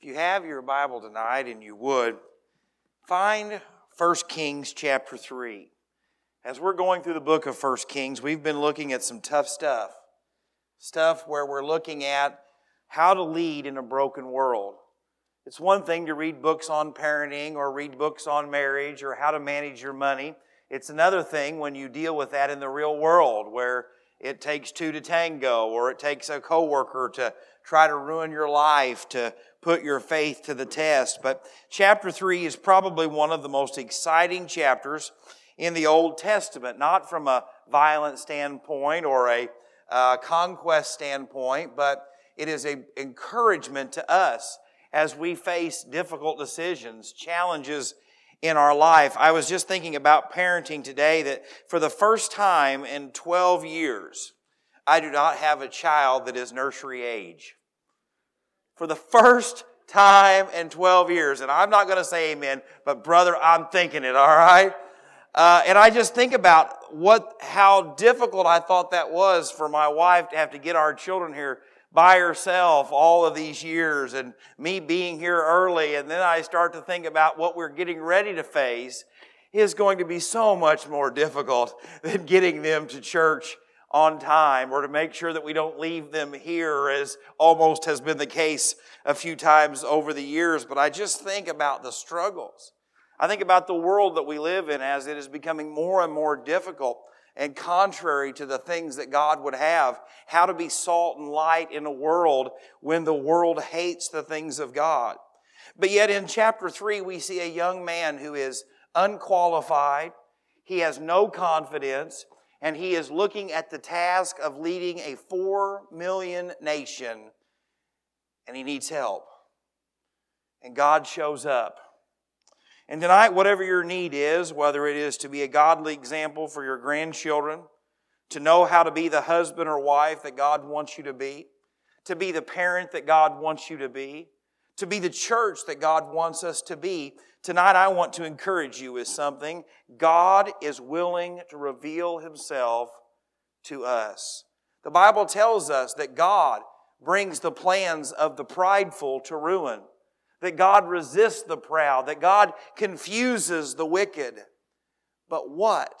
If you have your Bible tonight and you would, find 1 Kings chapter 3. As we're going through the book of 1 Kings, we've been looking at some tough stuff. Stuff where we're looking at how to lead in a broken world. It's one thing to read books on parenting or read books on marriage or how to manage your money. It's another thing when you deal with that in the real world where it takes two to tango or it takes a coworker to try to ruin your life, to put your faith to the test. But chapter 3 is probably one of the most exciting chapters in the Old Testament, not from a violent standpoint or a uh, conquest standpoint, but it is an encouragement to us as we face difficult decisions, challenges in our life. I was just thinking about parenting today that for the first time in 12 years, I do not have a child that is nursery age for the first time in 12 years. And I'm not going to say amen, but brother, I'm thinking it, all right? Uh, and I just think about what, how difficult I thought that was for my wife to have to get our children here by herself all of these years and me being here early. And then I start to think about what we're getting ready to face is going to be so much more difficult than getting them to church on time or to make sure that we don't leave them here as almost has been the case a few times over the years. But I just think about the struggles. I think about the world that we live in as it is becoming more and more difficult and contrary to the things that God would have. How to be salt and light in a world when the world hates the things of God. But yet in chapter 3, we see a young man who is unqualified. He has no confidence and he is looking at the task of leading a four million nation, and he needs help. And God shows up. And tonight, whatever your need is, whether it is to be a godly example for your grandchildren, to know how to be the husband or wife that God wants you to be, to be the parent that God wants you to be, to be the church that God wants us to be, Tonight, I want to encourage you with something. God is willing to reveal Himself to us. The Bible tells us that God brings the plans of the prideful to ruin, that God resists the proud, that God confuses the wicked. But what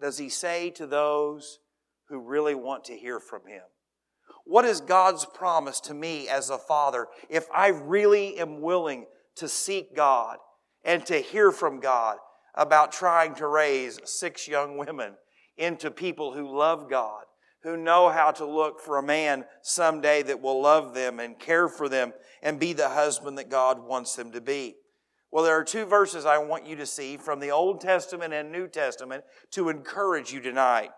does He say to those who really want to hear from Him? What is God's promise to me as a father if I really am willing to seek God? and to hear from God about trying to raise six young women into people who love God, who know how to look for a man someday that will love them and care for them and be the husband that God wants them to be. Well, there are two verses I want you to see from the Old Testament and New Testament to encourage you tonight.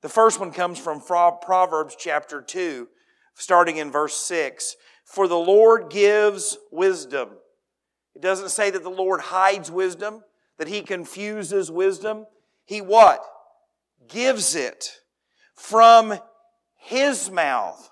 The first one comes from Proverbs chapter 2, starting in verse 6. For the Lord gives wisdom. It doesn't say that the Lord hides wisdom, that He confuses wisdom. He what? Gives it. From His mouth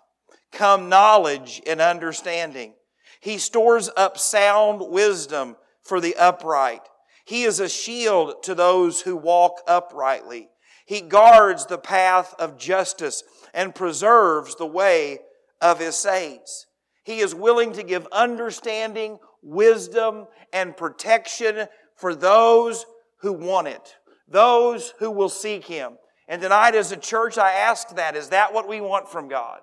come knowledge and understanding. He stores up sound wisdom for the upright. He is a shield to those who walk uprightly. He guards the path of justice and preserves the way of his saints. He is willing to give understanding wisdom, and protection for those who want it, those who will seek Him. And tonight, as a church, I ask that is that what we want from God?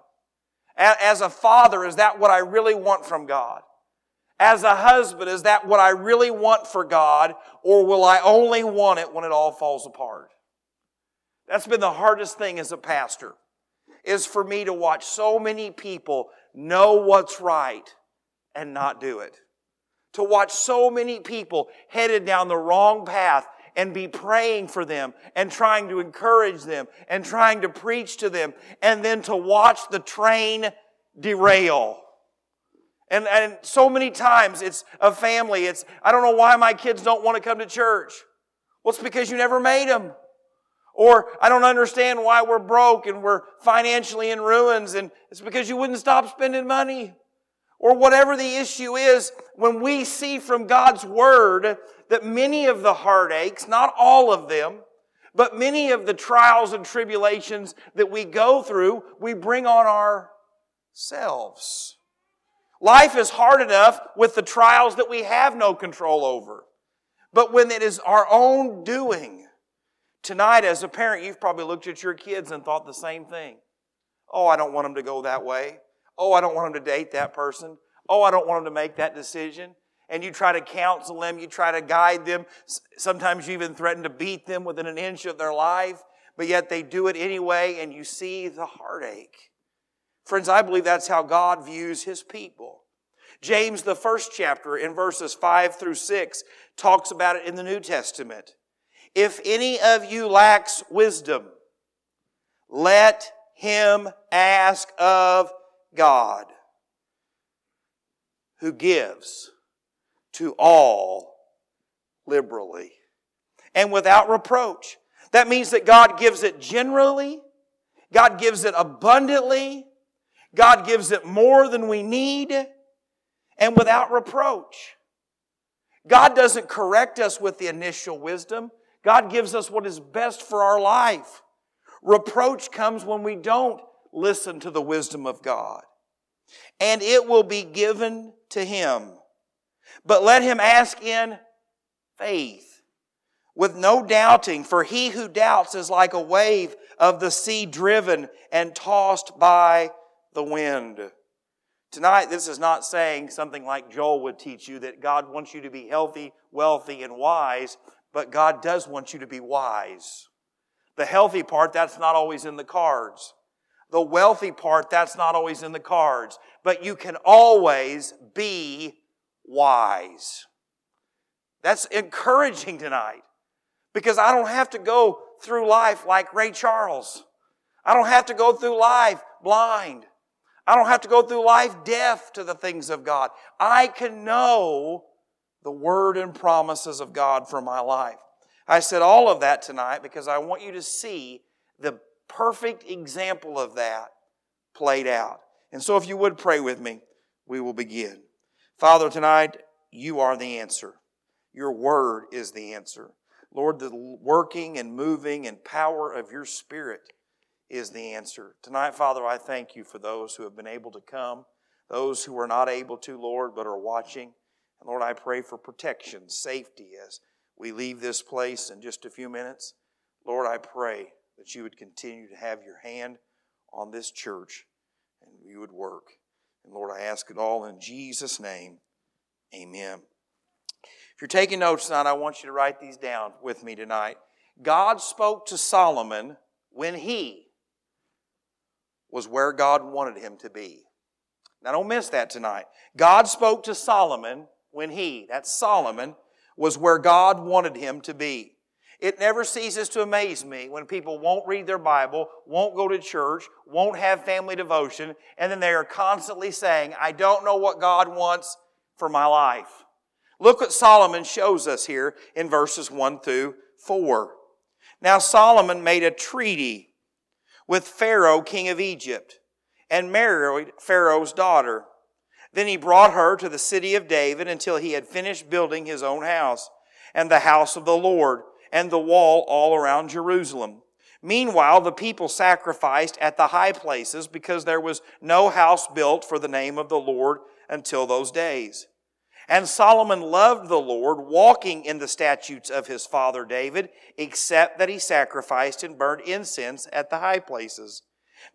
As a father, is that what I really want from God? As a husband, is that what I really want for God? Or will I only want it when it all falls apart? That's been the hardest thing as a pastor, is for me to watch so many people know what's right and not do it to watch so many people headed down the wrong path and be praying for them and trying to encourage them and trying to preach to them and then to watch the train derail. And, and so many times it's a family. It's, I don't know why my kids don't want to come to church. Well, it's because you never made them. Or I don't understand why we're broke and we're financially in ruins and it's because you wouldn't stop spending money or whatever the issue is, when we see from God's Word that many of the heartaches, not all of them, but many of the trials and tribulations that we go through, we bring on ourselves. Life is hard enough with the trials that we have no control over. But when it is our own doing, tonight as a parent, you've probably looked at your kids and thought the same thing. Oh, I don't want them to go that way. Oh, I don't want them to date that person. Oh, I don't want them to make that decision. And you try to counsel them, you try to guide them. Sometimes you even threaten to beat them within an inch of their life, but yet they do it anyway, and you see the heartache. Friends, I believe that's how God views his people. James, the first chapter, in verses 5 through 6, talks about it in the New Testament. If any of you lacks wisdom, let him ask of God, who gives to all liberally and without reproach. That means that God gives it generally, God gives it abundantly, God gives it more than we need and without reproach. God doesn't correct us with the initial wisdom. God gives us what is best for our life. Reproach comes when we don't listen to the wisdom of God. And it will be given to him. But let him ask in faith, with no doubting, for he who doubts is like a wave of the sea driven and tossed by the wind. Tonight, this is not saying something like Joel would teach you that God wants you to be healthy, wealthy, and wise, but God does want you to be wise. The healthy part, that's not always in the cards. The wealthy part, that's not always in the cards. But you can always be wise. That's encouraging tonight because I don't have to go through life like Ray Charles. I don't have to go through life blind. I don't have to go through life deaf to the things of God. I can know the word and promises of God for my life. I said all of that tonight because I want you to see the perfect example of that played out. And so, if you would pray with me, we will begin. Father, tonight, you are the answer. Your word is the answer. Lord, the working and moving and power of your spirit is the answer. Tonight, Father, I thank you for those who have been able to come, those who are not able to, Lord, but are watching. And Lord, I pray for protection, safety as we leave this place in just a few minutes. Lord, I pray that you would continue to have your hand on this church and you would work. And Lord, I ask it all in Jesus' name. Amen. If you're taking notes tonight, I want you to write these down with me tonight. God spoke to Solomon when he was where God wanted him to be. Now, don't miss that tonight. God spoke to Solomon when he, that's Solomon, was where God wanted him to be. It never ceases to amaze me when people won't read their Bible, won't go to church, won't have family devotion, and then they are constantly saying, I don't know what God wants for my life. Look what Solomon shows us here in verses 1 through 4. Now Solomon made a treaty with Pharaoh, king of Egypt, and married Pharaoh's daughter. Then he brought her to the city of David until he had finished building his own house, and the house of the Lord, and the wall all around Jerusalem. Meanwhile, the people sacrificed at the high places because there was no house built for the name of the Lord until those days. And Solomon loved the Lord, walking in the statutes of his father David, except that he sacrificed and burned incense at the high places.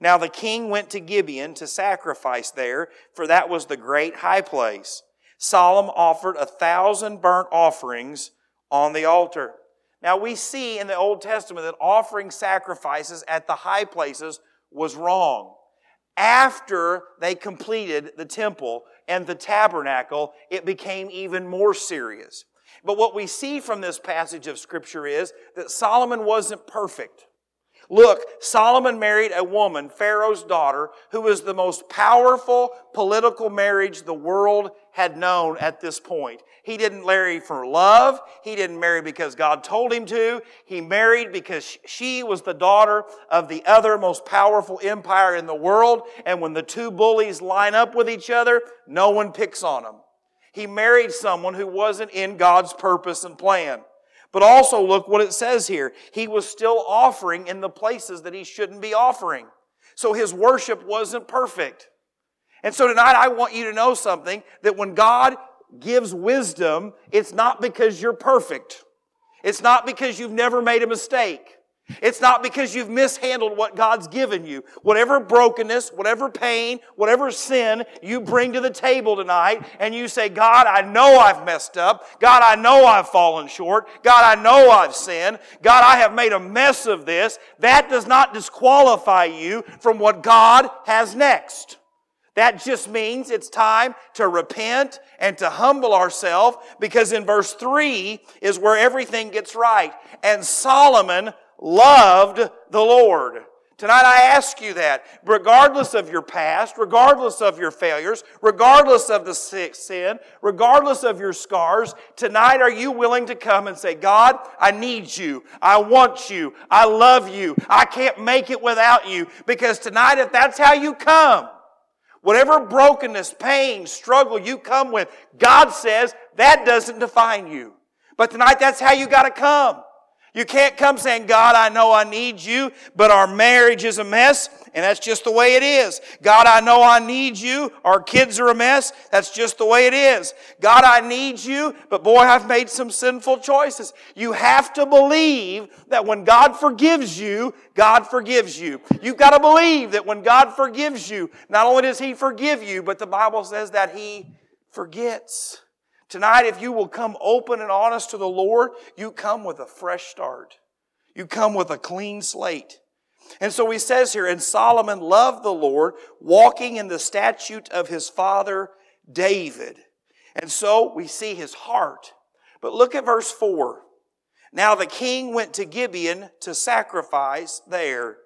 Now the king went to Gibeon to sacrifice there, for that was the great high place. Solomon offered a thousand burnt offerings on the altar. Now we see in the Old Testament that offering sacrifices at the high places was wrong. After they completed the temple, and the tabernacle, it became even more serious. But what we see from this passage of Scripture is that Solomon wasn't perfect. Look, Solomon married a woman, Pharaoh's daughter, who was the most powerful political marriage the world had known at this point. He didn't marry for love. He didn't marry because God told him to. He married because she was the daughter of the other most powerful empire in the world. And when the two bullies line up with each other, no one picks on them. He married someone who wasn't in God's purpose and plan. But also look what it says here. He was still offering in the places that he shouldn't be offering. So his worship wasn't perfect. And so tonight I want you to know something that when God gives wisdom, it's not because you're perfect. It's not because you've never made a mistake. It's not because you've mishandled what God's given you. Whatever brokenness, whatever pain, whatever sin you bring to the table tonight, and you say, God, I know I've messed up. God, I know I've fallen short. God, I know I've sinned. God, I have made a mess of this. That does not disqualify you from what God has next. That just means it's time to repent and to humble ourselves because in verse 3 is where everything gets right. And Solomon loved the Lord. Tonight I ask you that, regardless of your past, regardless of your failures, regardless of the sin, regardless of your scars, tonight are you willing to come and say, God, I need you. I want you. I love you. I can't make it without you. Because tonight, if that's how you come, Whatever brokenness, pain, struggle you come with, God says that doesn't define you. But tonight, that's how you got to come. You can't come saying, God, I know I need you, but our marriage is a mess, and that's just the way it is. God, I know I need you. Our kids are a mess. That's just the way it is. God, I need you, but boy, I've made some sinful choices. You have to believe that when God forgives you, God forgives you. You've got to believe that when God forgives you, not only does He forgive you, but the Bible says that He forgets. Tonight, if you will come open and honest to the Lord, you come with a fresh start. You come with a clean slate. And so he says here, and Solomon loved the Lord, walking in the statute of his father David. And so we see his heart. But look at verse 4. Now the king went to Gibeon to sacrifice there.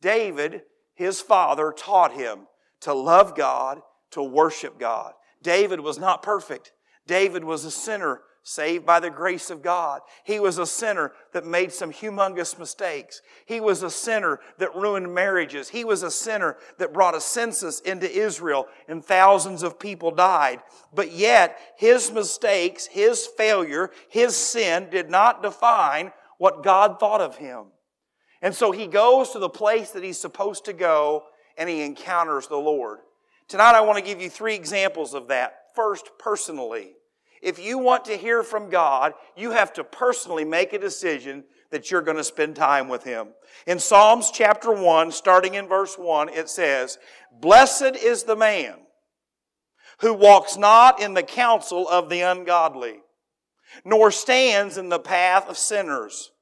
David, his father, taught him to love God, to worship God. David was not perfect. David was a sinner saved by the grace of God. He was a sinner that made some humongous mistakes. He was a sinner that ruined marriages. He was a sinner that brought a census into Israel and thousands of people died. But yet, his mistakes, his failure, his sin did not define what God thought of him. And so he goes to the place that he's supposed to go and he encounters the Lord. Tonight I want to give you three examples of that. First, personally. If you want to hear from God, you have to personally make a decision that you're going to spend time with Him. In Psalms chapter 1, starting in verse 1, it says, Blessed is the man who walks not in the counsel of the ungodly, nor stands in the path of sinners,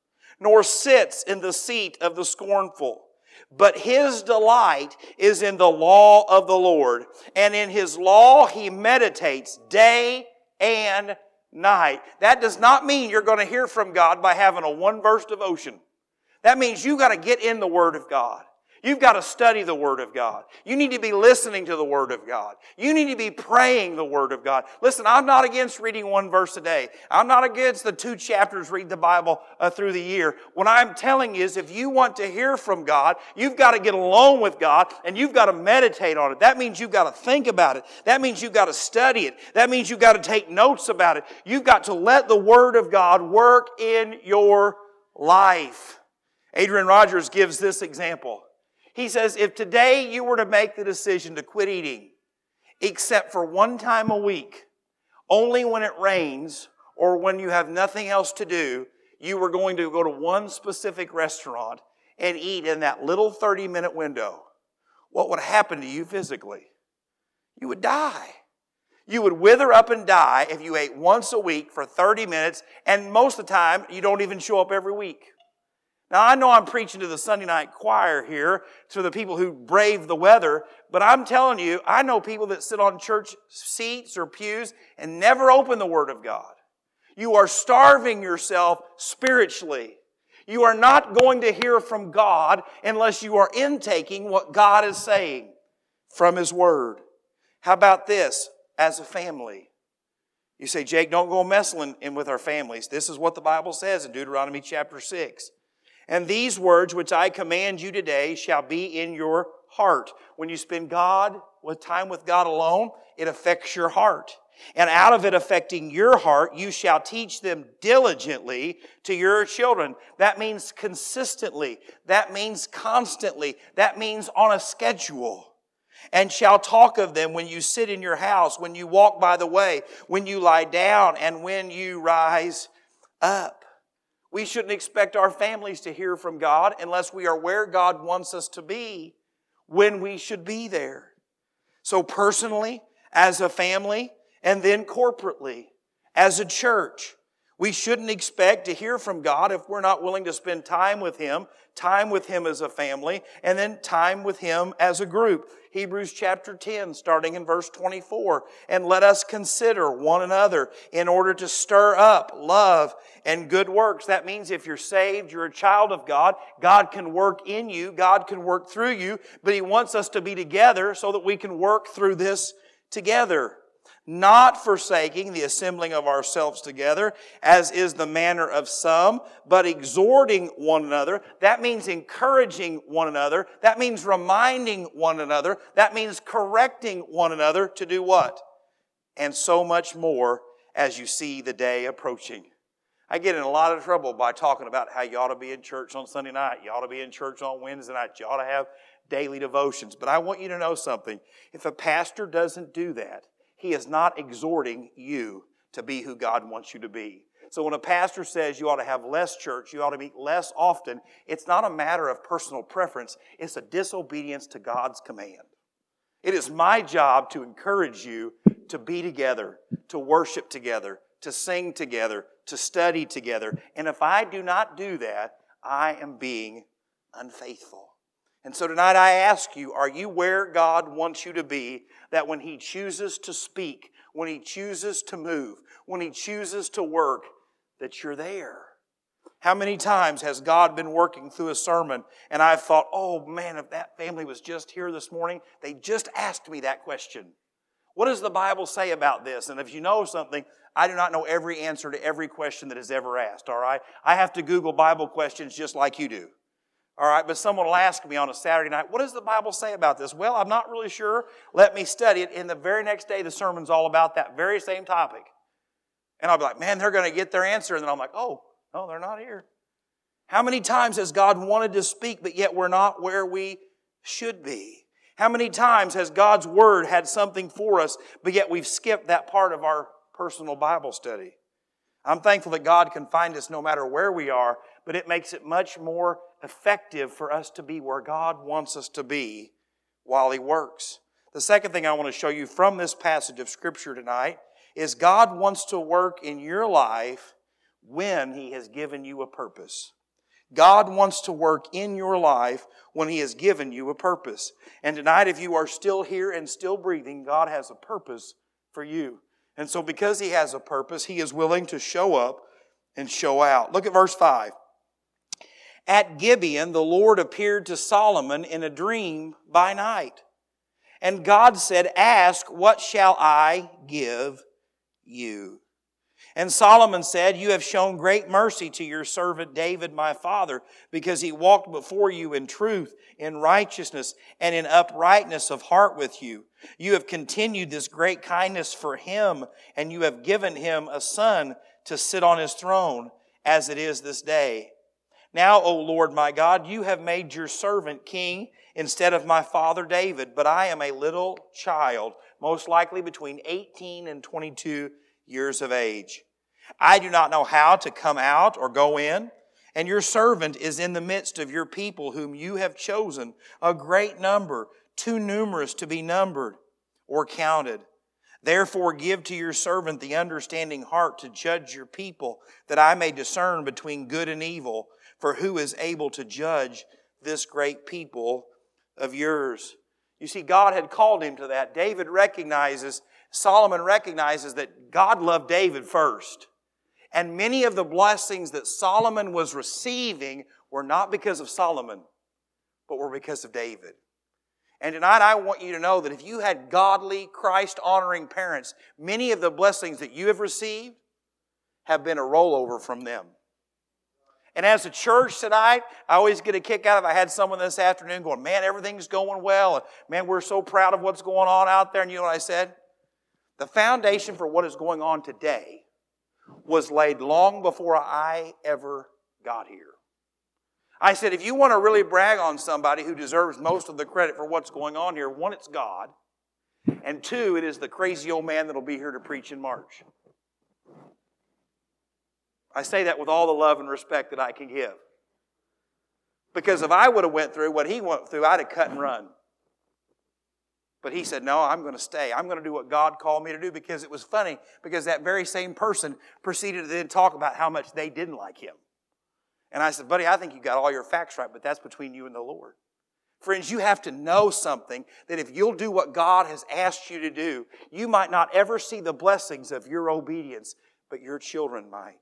nor sits in the seat of the scornful. But his delight is in the law of the Lord, and in his law he meditates day and night. That does not mean you're going to hear from God by having a one verse devotion. That means you got to get in the Word of God. You've got to study the Word of God. You need to be listening to the Word of God. You need to be praying the Word of God. Listen, I'm not against reading one verse a day. I'm not against the two chapters read the Bible uh, through the year. What I'm telling you is if you want to hear from God, you've got to get alone with God and you've got to meditate on it. That means you've got to think about it. That means you've got to study it. That means you've got to take notes about it. You've got to let the Word of God work in your life. Adrian Rogers gives this example. He says, if today you were to make the decision to quit eating, except for one time a week, only when it rains or when you have nothing else to do, you were going to go to one specific restaurant and eat in that little 30 minute window, what would happen to you physically? You would die. You would wither up and die if you ate once a week for 30 minutes, and most of the time, you don't even show up every week. Now, I know I'm preaching to the Sunday night choir here, to the people who brave the weather, but I'm telling you, I know people that sit on church seats or pews and never open the Word of God. You are starving yourself spiritually. You are not going to hear from God unless you are intaking what God is saying from His Word. How about this as a family? You say, Jake, don't go messing in with our families. This is what the Bible says in Deuteronomy chapter 6. And these words which I command you today shall be in your heart. When you spend God with time with God alone, it affects your heart. And out of it affecting your heart, you shall teach them diligently to your children. That means consistently. That means constantly. That means on a schedule. and shall talk of them when you sit in your house, when you walk by the way, when you lie down, and when you rise up. We shouldn't expect our families to hear from God unless we are where God wants us to be when we should be there. So, personally, as a family, and then corporately, as a church, we shouldn't expect to hear from God if we're not willing to spend time with Him, time with Him as a family, and then time with Him as a group. Hebrews chapter 10, starting in verse 24. And let us consider one another in order to stir up love and good works. That means if you're saved, you're a child of God, God can work in you, God can work through you, but He wants us to be together so that we can work through this together not forsaking the assembling of ourselves together, as is the manner of some, but exhorting one another. That means encouraging one another. That means reminding one another. That means correcting one another to do what? And so much more as you see the day approaching. I get in a lot of trouble by talking about how you ought to be in church on Sunday night, you ought to be in church on Wednesday night, you ought to have daily devotions. But I want you to know something. If a pastor doesn't do that, he is not exhorting you to be who God wants you to be. So when a pastor says you ought to have less church, you ought to meet less often, it's not a matter of personal preference, it's a disobedience to God's command. It is my job to encourage you to be together, to worship together, to sing together, to study together. And if I do not do that, I am being unfaithful. And so tonight I ask you, are you where God wants you to be? That when He chooses to speak, when He chooses to move, when He chooses to work, that you're there. How many times has God been working through a sermon and I've thought, oh man, if that family was just here this morning, they just asked me that question. What does the Bible say about this? And if you know something, I do not know every answer to every question that is ever asked, all right? I have to Google Bible questions just like you do. All right, but someone will ask me on a Saturday night, what does the Bible say about this? Well, I'm not really sure. Let me study it. And the very next day, the sermon's all about that very same topic. And I'll be like, man, they're going to get their answer. And then I'm like, oh, no, they're not here. How many times has God wanted to speak, but yet we're not where we should be? How many times has God's Word had something for us, but yet we've skipped that part of our personal Bible study? I'm thankful that God can find us no matter where we are, but it makes it much more effective for us to be where God wants us to be while He works. The second thing I want to show you from this passage of Scripture tonight is God wants to work in your life when He has given you a purpose. God wants to work in your life when He has given you a purpose. And tonight, if you are still here and still breathing, God has a purpose for you. And so, because He has a purpose, He is willing to show up and show out. Look at verse 5. At Gibeon, the Lord appeared to Solomon in a dream by night. And God said, Ask, what shall I give you? And Solomon said, You have shown great mercy to your servant David, my father, because he walked before you in truth, in righteousness, and in uprightness of heart with you. You have continued this great kindness for him, and you have given him a son to sit on his throne, as it is this day. Now, O Lord my God, you have made your servant king instead of my father David, but I am a little child, most likely between 18 and 22 years of age. I do not know how to come out or go in, and your servant is in the midst of your people whom you have chosen, a great number, too numerous to be numbered or counted. Therefore, give to your servant the understanding heart to judge your people, that I may discern between good and evil. For who is able to judge this great people of yours? You see, God had called him to that. David recognizes, Solomon recognizes that God loved David first. And many of the blessings that Solomon was receiving were not because of Solomon, but were because of David. And tonight I want you to know that if you had godly, Christ honoring parents, many of the blessings that you have received have been a rollover from them. And as a church tonight, I always get a kick out of I had someone this afternoon going, Man, everything's going well. And man, we're so proud of what's going on out there. And you know what I said? The foundation for what is going on today was laid long before I ever got here. I said, if you want to really brag on somebody who deserves most of the credit for what's going on here, one, it's God. And two, it is the crazy old man that'll be here to preach in March. I say that with all the love and respect that I can give. Because if I would have went through what he went through, I'd have cut and run. But he said, No, I'm going to stay. I'm going to do what God called me to do because it was funny because that very same person proceeded to then talk about how much they didn't like him. And I said, Buddy, I think you got all your facts right, but that's between you and the Lord. Friends, you have to know something that if you'll do what God has asked you to do, you might not ever see the blessings of your obedience, but your children might.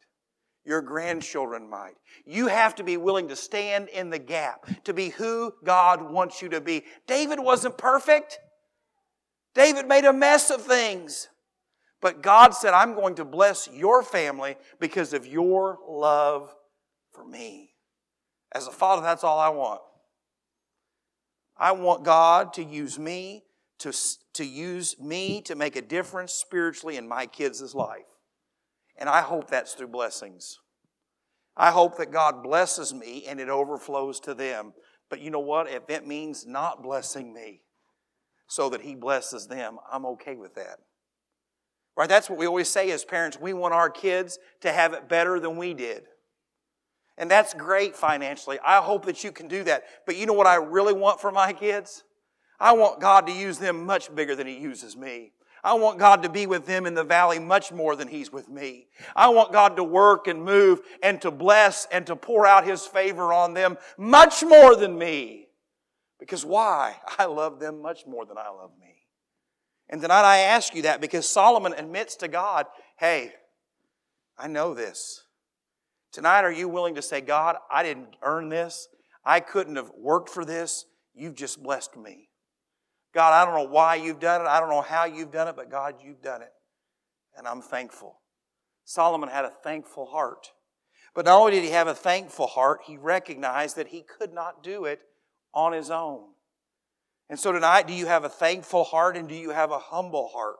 Your grandchildren might. You have to be willing to stand in the gap to be who God wants you to be. David wasn't perfect. David made a mess of things. But God said, I'm going to bless your family because of your love for me. As a father, that's all I want. I want God to use me, to, to use me to make a difference spiritually in my kids' life. And I hope that's through blessings. I hope that God blesses me and it overflows to them. But you know what? If it means not blessing me so that He blesses them, I'm okay with that. Right? That's what we always say as parents. We want our kids to have it better than we did. And that's great financially. I hope that you can do that. But you know what I really want for my kids? I want God to use them much bigger than He uses me. I want God to be with them in the valley much more than He's with me. I want God to work and move and to bless and to pour out His favor on them much more than me. Because why? I love them much more than I love me. And tonight I ask you that because Solomon admits to God, hey, I know this. Tonight, are you willing to say, God, I didn't earn this. I couldn't have worked for this. You've just blessed me. God, I don't know why you've done it. I don't know how you've done it, but God, you've done it. And I'm thankful. Solomon had a thankful heart. But not only did he have a thankful heart, he recognized that he could not do it on his own. And so tonight, do you have a thankful heart and do you have a humble heart?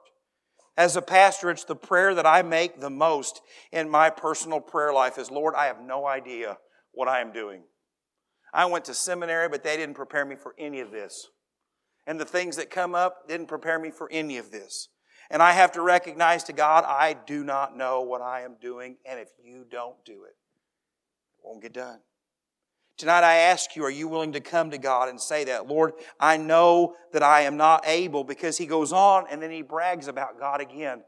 As a pastor, it's the prayer that I make the most in my personal prayer life is, Lord, I have no idea what I am doing. I went to seminary, but they didn't prepare me for any of this. And the things that come up didn't prepare me for any of this. And I have to recognize to God, I do not know what I am doing, and if you don't do it, it won't get done. Tonight I ask you, are you willing to come to God and say that? Lord, I know that I am not able because he goes on and then he brags about God again.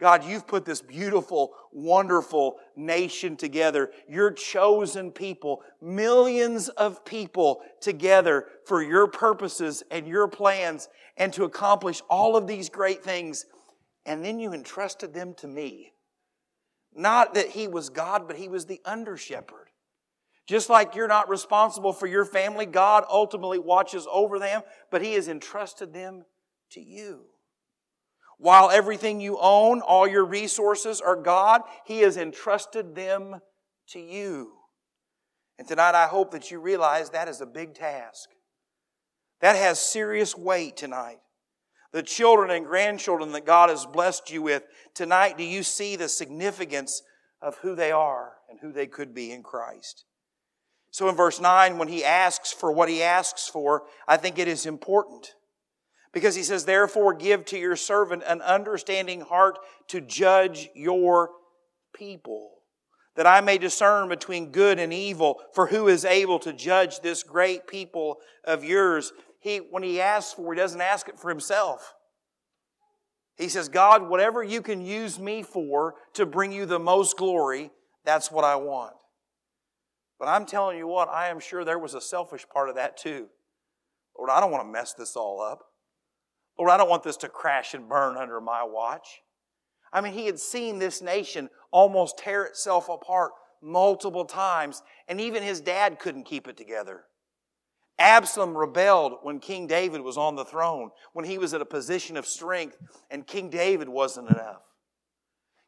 God, you've put this beautiful, wonderful nation together. Your chosen people, millions of people together for your purposes and your plans and to accomplish all of these great things. And then you entrusted them to me. Not that he was God, but he was the under shepherd. Just like you're not responsible for your family, God ultimately watches over them, but He has entrusted them to you. While everything you own, all your resources are God, He has entrusted them to you. And tonight I hope that you realize that is a big task. That has serious weight tonight. The children and grandchildren that God has blessed you with, tonight do you see the significance of who they are and who they could be in Christ? So in verse 9, when he asks for what he asks for, I think it is important. Because he says, Therefore, give to your servant an understanding heart to judge your people, that I may discern between good and evil, for who is able to judge this great people of yours? He, when he asks for, he doesn't ask it for himself. He says, God, whatever you can use me for to bring you the most glory, that's what I want. But I'm telling you what, I am sure there was a selfish part of that too. Lord, I don't want to mess this all up. Lord, I don't want this to crash and burn under my watch. I mean, he had seen this nation almost tear itself apart multiple times, and even his dad couldn't keep it together. Absalom rebelled when King David was on the throne, when he was at a position of strength, and King David wasn't enough.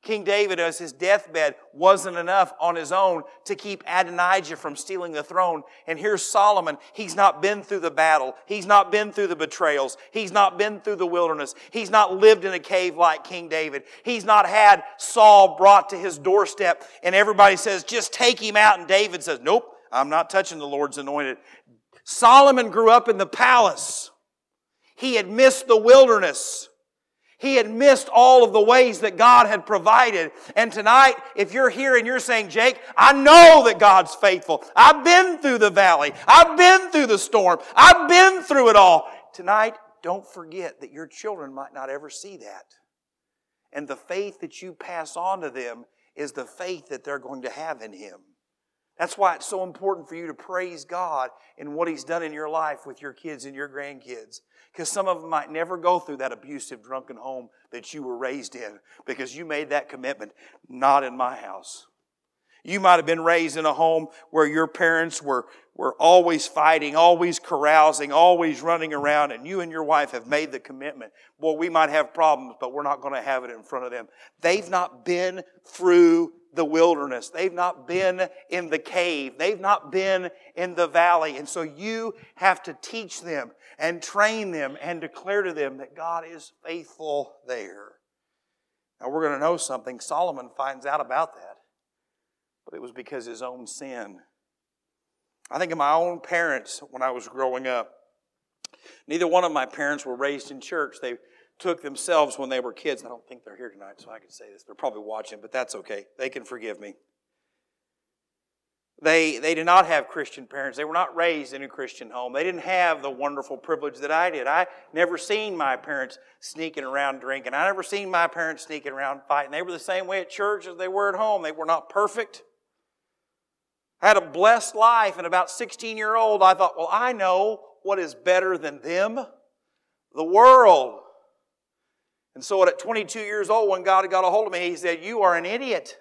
King David, as his deathbed, wasn't enough on his own to keep Adonijah from stealing the throne. And here's Solomon. He's not been through the battle. He's not been through the betrayals. He's not been through the wilderness. He's not lived in a cave like King David. He's not had Saul brought to his doorstep and everybody says, just take him out. And David says, nope, I'm not touching the Lord's anointed. Solomon grew up in the palace. He had missed the wilderness. He had missed all of the ways that God had provided. And tonight, if you're here and you're saying, Jake, I know that God's faithful. I've been through the valley. I've been through the storm. I've been through it all. Tonight, don't forget that your children might not ever see that. And the faith that you pass on to them is the faith that they're going to have in Him. That's why it's so important for you to praise God in what He's done in your life with your kids and your grandkids. Because some of them might never go through that abusive, drunken home that you were raised in because you made that commitment. Not in my house. You might have been raised in a home where your parents were, were always fighting, always carousing, always running around, and you and your wife have made the commitment. Boy, we might have problems, but we're not going to have it in front of them. They've not been through the wilderness. They've not been in the cave. They've not been in the valley. And so you have to teach them and train them and declare to them that God is faithful there. Now we're going to know something. Solomon finds out about that. But it was because his own sin. I think of my own parents when I was growing up. Neither one of my parents were raised in church. They took themselves when they were kids. I don't think they're here tonight, so I can say this. They're probably watching, but that's okay. They can forgive me. They, they did not have Christian parents. They were not raised in a Christian home. They didn't have the wonderful privilege that I did. I never seen my parents sneaking around drinking. I never seen my parents sneaking around fighting. They were the same way at church as they were at home. They were not perfect. I had a blessed life, and about 16 year old, I thought, well, I know what is better than them the world. And so at 22 years old, when God got a hold of me, He said, You are an idiot.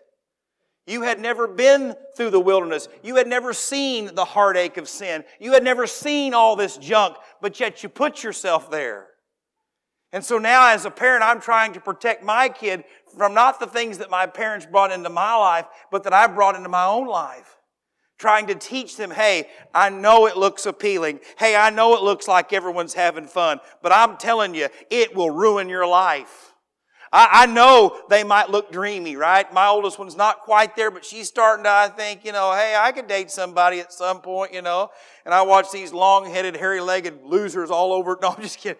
You had never been through the wilderness. You had never seen the heartache of sin. You had never seen all this junk, but yet you put yourself there. And so now, as a parent, I'm trying to protect my kid from not the things that my parents brought into my life, but that I brought into my own life trying to teach them, hey, I know it looks appealing. Hey, I know it looks like everyone's having fun, but I'm telling you, it will ruin your life. I, I, know they might look dreamy, right? My oldest one's not quite there, but she's starting to, I think, you know, hey, I could date somebody at some point, you know. And I watch these long-headed, hairy-legged losers all over. No, I'm just kidding.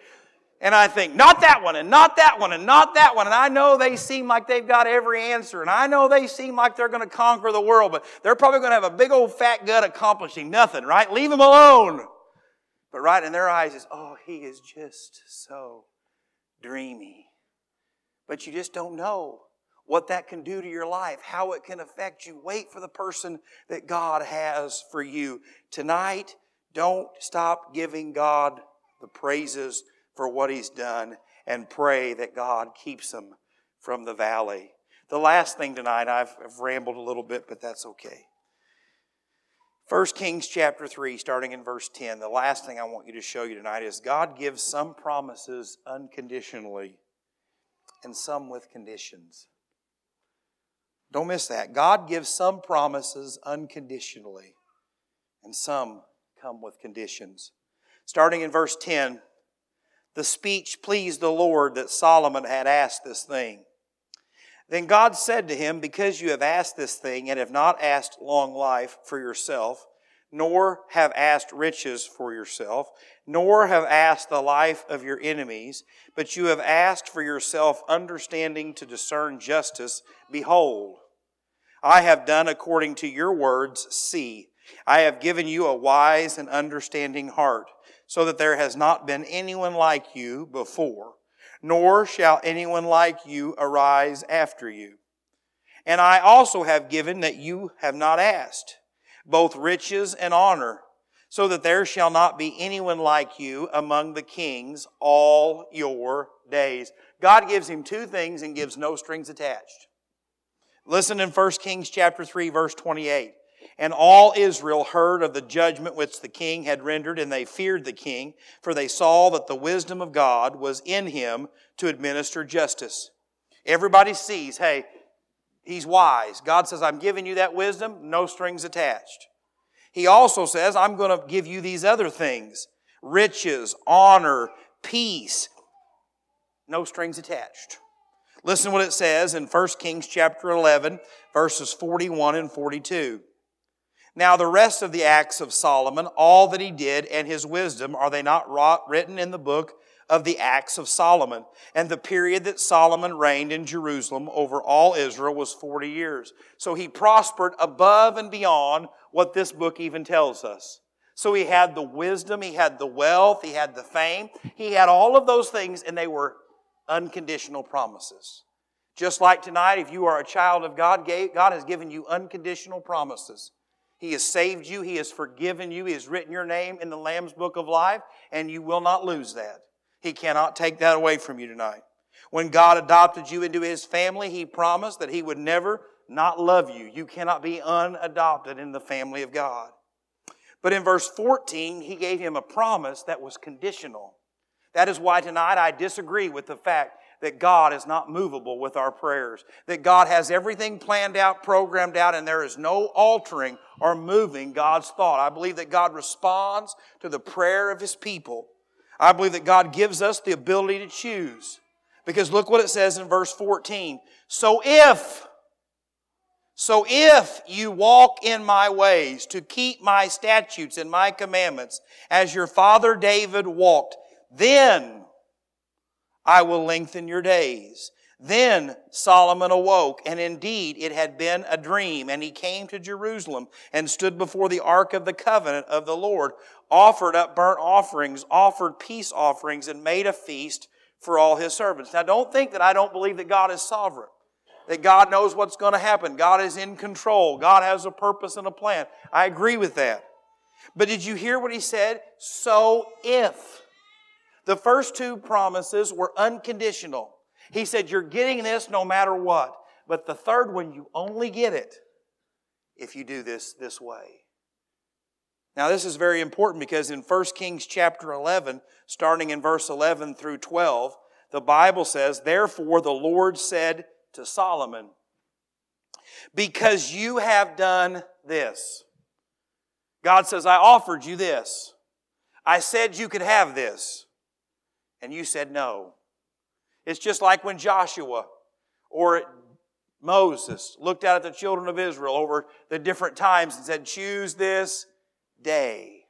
And I think, not that one, and not that one, and not that one. And I know they seem like they've got every answer. And I know they seem like they're going to conquer the world, but they're probably going to have a big old fat gut accomplishing nothing, right? Leave them alone. But right in their eyes is, oh, he is just so dreamy. But you just don't know what that can do to your life, how it can affect you. Wait for the person that God has for you. Tonight, don't stop giving God the praises for what he's done and pray that God keeps him from the valley. The last thing tonight, I've, I've rambled a little bit, but that's okay. 1 Kings chapter 3, starting in verse 10, the last thing I want you to show you tonight is God gives some promises unconditionally and some with conditions. Don't miss that. God gives some promises unconditionally and some come with conditions. Starting in verse 10, the speech pleased the Lord that Solomon had asked this thing. Then God said to him, Because you have asked this thing and have not asked long life for yourself, nor have asked riches for yourself, nor have asked the life of your enemies, but you have asked for yourself understanding to discern justice, behold, I have done according to your words, see, I have given you a wise and understanding heart so that there has not been anyone like you before, nor shall anyone like you arise after you. And I also have given that you have not asked, both riches and honor, so that there shall not be anyone like you among the kings all your days. God gives him two things and gives no strings attached. Listen in 1 Kings chapter 3 verse 28. And all Israel heard of the judgment which the king had rendered, and they feared the king, for they saw that the wisdom of God was in him to administer justice. Everybody sees, hey, he's wise. God says, I'm giving you that wisdom, no strings attached. He also says, I'm going to give you these other things riches, honor, peace, no strings attached. Listen what it says in 1 Kings chapter 11, verses 41 and 42. Now, the rest of the acts of Solomon, all that he did, and his wisdom, are they not wrought, written in the book of the acts of Solomon? And the period that Solomon reigned in Jerusalem over all Israel was 40 years. So he prospered above and beyond what this book even tells us. So he had the wisdom, he had the wealth, he had the fame, he had all of those things, and they were unconditional promises. Just like tonight, if you are a child of God, God has given you unconditional promises. He has saved you. He has forgiven you. He has written your name in the Lamb's book of life, and you will not lose that. He cannot take that away from you tonight. When God adopted you into His family, He promised that He would never not love you. You cannot be unadopted in the family of God. But in verse 14, He gave him a promise that was conditional. That is why tonight I disagree with the fact that God is not movable with our prayers, that God has everything planned out, programmed out, and there is no altering or moving God's thought. I believe that God responds to the prayer of His people. I believe that God gives us the ability to choose. Because look what it says in verse 14. So if, so if you walk in my ways to keep my statutes and my commandments as your father David walked, then I will lengthen your days. Then Solomon awoke, and indeed it had been a dream, and he came to Jerusalem and stood before the ark of the covenant of the Lord, offered up burnt offerings, offered peace offerings, and made a feast for all his servants. Now don't think that I don't believe that God is sovereign, that God knows what's going to happen. God is in control. God has a purpose and a plan. I agree with that. But did you hear what he said? So if. The first two promises were unconditional. He said, You're getting this no matter what. But the third one, you only get it if you do this this way. Now, this is very important because in 1 Kings chapter 11, starting in verse 11 through 12, the Bible says, Therefore the Lord said to Solomon, Because you have done this. God says, I offered you this. I said you could have this and you said no. It's just like when Joshua or Moses looked out at the children of Israel over the different times and said, Choose this day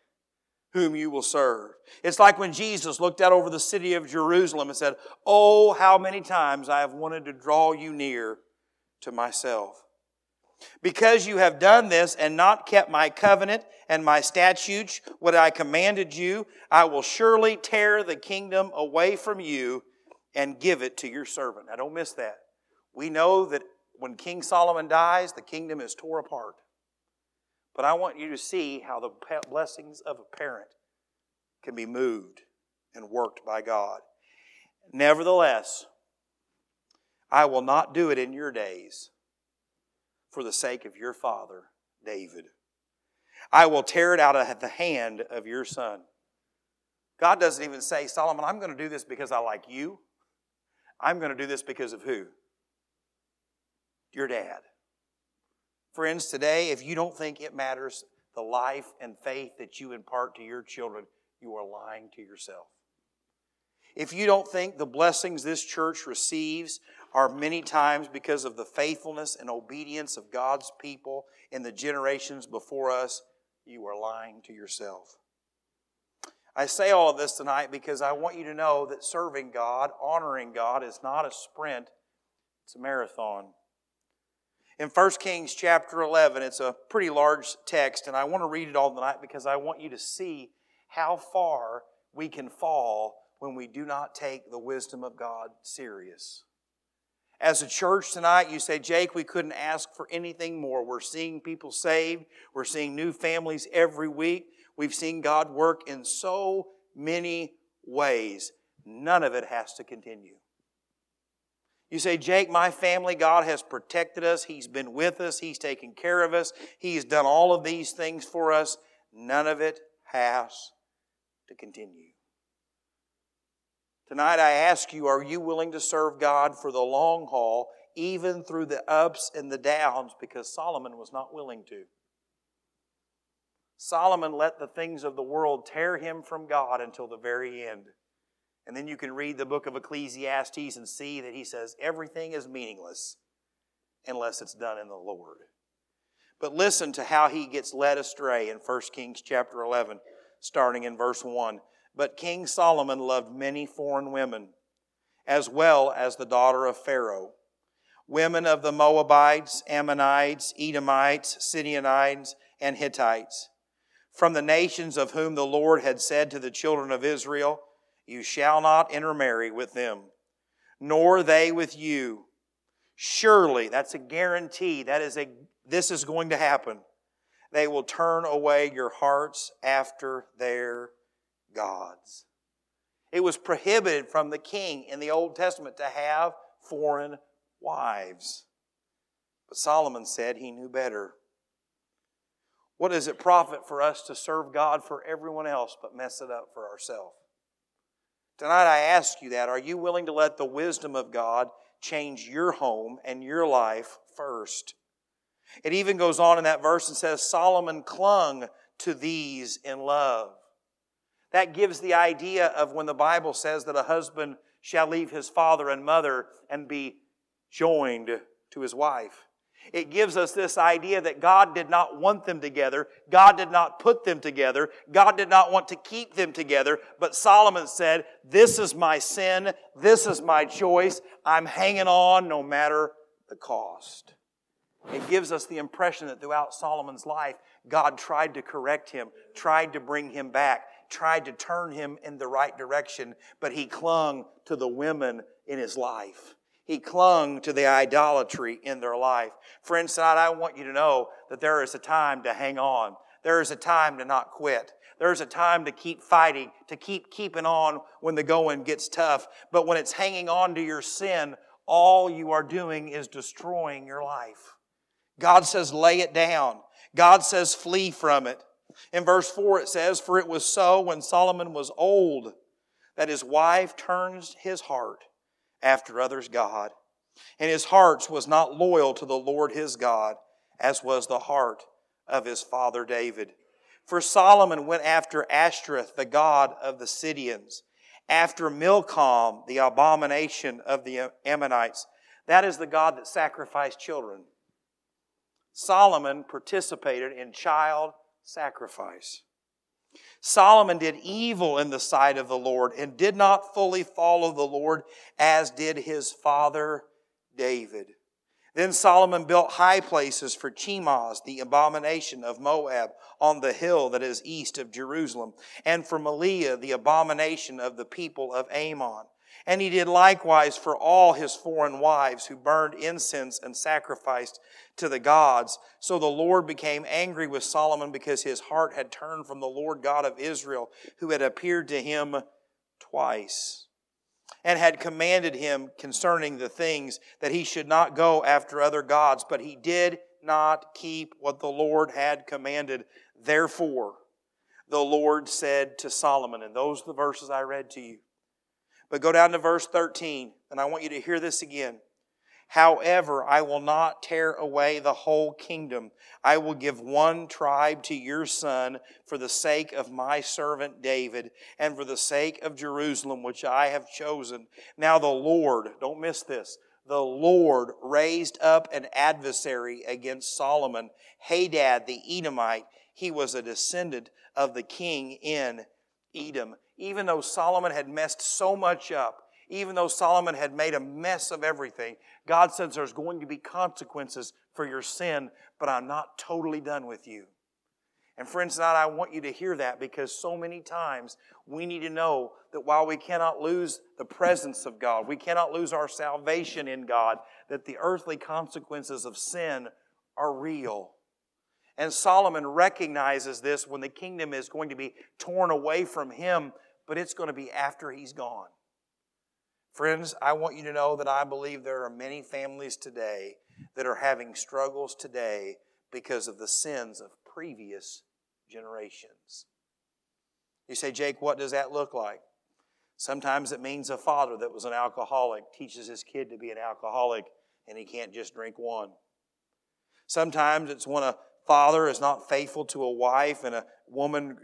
whom you will serve. It's like when Jesus looked out over the city of Jerusalem and said, Oh, how many times I have wanted to draw you near to myself. Because you have done this and not kept my covenant and my statutes, what I commanded you, I will surely tear the kingdom away from you and give it to your servant. Now, don't miss that. We know that when King Solomon dies, the kingdom is torn apart. But I want you to see how the blessings of a parent can be moved and worked by God. Nevertheless, I will not do it in your days for the sake of your father, David. I will tear it out of the hand of your son. God doesn't even say, Solomon, I'm going to do this because I like you. I'm going to do this because of who? Your dad. Friends, today, if you don't think it matters the life and faith that you impart to your children, you are lying to yourself. If you don't think the blessings this church receives are many times because of the faithfulness and obedience of God's people in the generations before us, you are lying to yourself. I say all of this tonight because I want you to know that serving God, honoring God, is not a sprint, it's a marathon. In 1 Kings chapter 11, it's a pretty large text, and I want to read it all tonight because I want you to see how far we can fall when we do not take the wisdom of God serious. As a church tonight, you say, Jake, we couldn't ask for anything more. We're seeing people saved. We're seeing new families every week. We've seen God work in so many ways. None of it has to continue. You say, Jake, my family, God has protected us. He's been with us. He's taken care of us. He's done all of these things for us. None of it has to continue. Tonight I ask you, are you willing to serve God for the long haul, even through the ups and the downs? Because Solomon was not willing to. Solomon let the things of the world tear him from God until the very end. And then you can read the book of Ecclesiastes and see that he says everything is meaningless unless it's done in the Lord. But listen to how he gets led astray in 1 Kings chapter 11, starting in verse 1. But King Solomon loved many foreign women, as well as the daughter of Pharaoh, women of the Moabites, Ammonites, Edomites, Sidonians, and Hittites, from the nations of whom the Lord had said to the children of Israel, You shall not intermarry with them, nor they with you. Surely, that's a guarantee. That is a, this is going to happen. They will turn away your hearts after their gods. It was prohibited from the king in the Old Testament to have foreign wives. But Solomon said he knew better. What does it profit for us to serve God for everyone else but mess it up for ourselves? Tonight I ask you that. Are you willing to let the wisdom of God change your home and your life first? It even goes on in that verse and says, Solomon clung to these in love. That gives the idea of when the Bible says that a husband shall leave his father and mother and be joined to his wife. It gives us this idea that God did not want them together. God did not put them together. God did not want to keep them together. But Solomon said, This is my sin. This is my choice. I'm hanging on no matter the cost. It gives us the impression that throughout Solomon's life, God tried to correct him, tried to bring him back, tried to turn him in the right direction, but he clung to the women in his life. He clung to the idolatry in their life. Friends, tonight I want you to know that there is a time to hang on. There is a time to not quit. There's a time to keep fighting, to keep keeping on when the going gets tough. But when it's hanging on to your sin, all you are doing is destroying your life. God says, lay it down. God says, flee from it. In verse 4, it says, For it was so when Solomon was old that his wife turned his heart after others' God, and his heart was not loyal to the Lord his God, as was the heart of his father David. For Solomon went after Ashtoreth, the god of the Sidonians, after Milcom, the abomination of the Ammonites. That is the god that sacrificed children. Solomon participated in child sacrifice. Solomon did evil in the sight of the Lord and did not fully follow the Lord as did his father David. Then Solomon built high places for Chemosh, the abomination of Moab, on the hill that is east of Jerusalem, and for Moliah, the abomination of the people of Ammon. And he did likewise for all his foreign wives who burned incense and sacrificed to the gods. So the Lord became angry with Solomon because his heart had turned from the Lord God of Israel, who had appeared to him twice and had commanded him concerning the things that he should not go after other gods, but he did not keep what the Lord had commanded. Therefore, the Lord said to Solomon, and those are the verses I read to you. But go down to verse 13, and I want you to hear this again. However, I will not tear away the whole kingdom. I will give one tribe to your son for the sake of my servant David and for the sake of Jerusalem, which I have chosen. Now, the Lord, don't miss this, the Lord raised up an adversary against Solomon, Hadad the Edomite. He was a descendant of the king in Edom. Even though Solomon had messed so much up, even though Solomon had made a mess of everything, God says there's going to be consequences for your sin, but I'm not totally done with you. And friends, tonight I want you to hear that because so many times we need to know that while we cannot lose the presence of God, we cannot lose our salvation in God, that the earthly consequences of sin are real. And Solomon recognizes this when the kingdom is going to be torn away from him, but it's going to be after he's gone. Friends, I want you to know that I believe there are many families today that are having struggles today because of the sins of previous generations. You say, Jake, what does that look like? Sometimes it means a father that was an alcoholic teaches his kid to be an alcoholic and he can't just drink one. Sometimes it's when a father is not faithful to a wife and a woman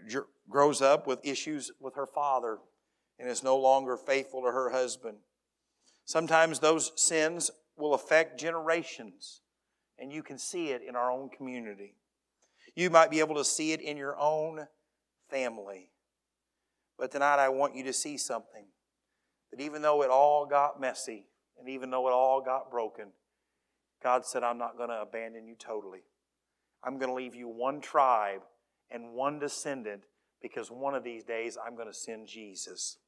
grows up with issues with her father and is no longer faithful to her husband. Sometimes those sins will affect generations. and you can see it in our own community. You might be able to see it in your own family. But tonight I want you to see something that even though it all got messy and even though it all got broken, God said, I'm not going to abandon you totally. I'm going to leave you one tribe and one descendant because one of these days I'm going to send Jesus.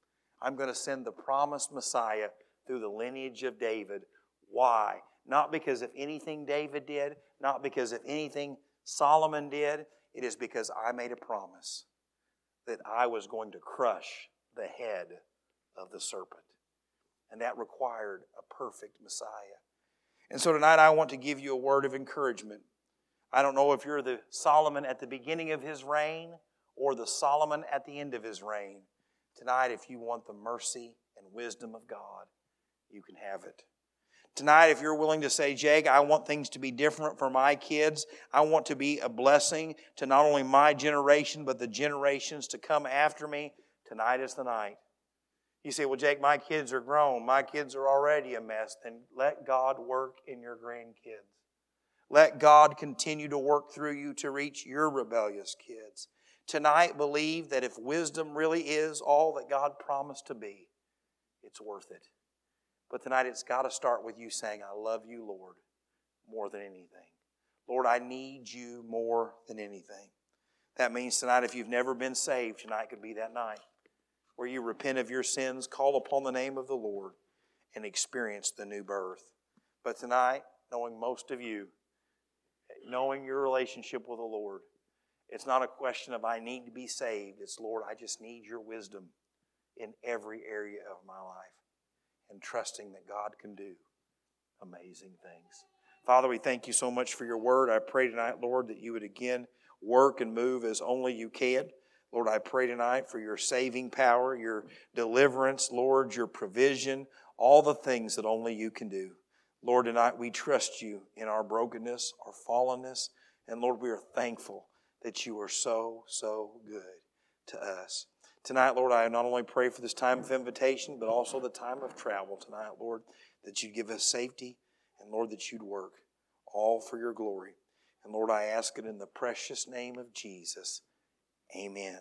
I'm going to send the promised Messiah through the lineage of David. Why? Not because of anything David did, not because of anything Solomon did. It is because I made a promise that I was going to crush the head of the serpent. And that required a perfect Messiah. And so tonight I want to give you a word of encouragement. I don't know if you're the Solomon at the beginning of his reign or the Solomon at the end of his reign. Tonight, if you want the mercy and wisdom of God, you can have it. Tonight, if you're willing to say, Jake, I want things to be different for my kids, I want to be a blessing to not only my generation, but the generations to come after me, tonight is the night. You say, Well, Jake, my kids are grown. My kids are already a mess. Then let God work in your grandkids. Let God continue to work through you to reach your rebellious kids. Tonight, believe that if wisdom really is all that God promised to be, it's worth it. But tonight, it's got to start with you saying, I love you, Lord, more than anything. Lord, I need you more than anything. That means tonight, if you've never been saved, tonight could be that night where you repent of your sins, call upon the name of the Lord, and experience the new birth. But tonight, knowing most of you, knowing your relationship with the Lord, it's not a question of I need to be saved. It's Lord, I just need your wisdom in every area of my life and trusting that God can do amazing things. Father, we thank you so much for your word. I pray tonight, Lord, that you would again work and move as only you can. Lord, I pray tonight for your saving power, your deliverance, Lord, your provision, all the things that only you can do. Lord, tonight we trust you in our brokenness, our fallenness, and Lord, we are thankful that you are so, so good to us. Tonight, Lord, I not only pray for this time of invitation, but also the time of travel tonight, Lord, that you'd give us safety, and Lord, that you'd work all for your glory. And Lord, I ask it in the precious name of Jesus. Amen.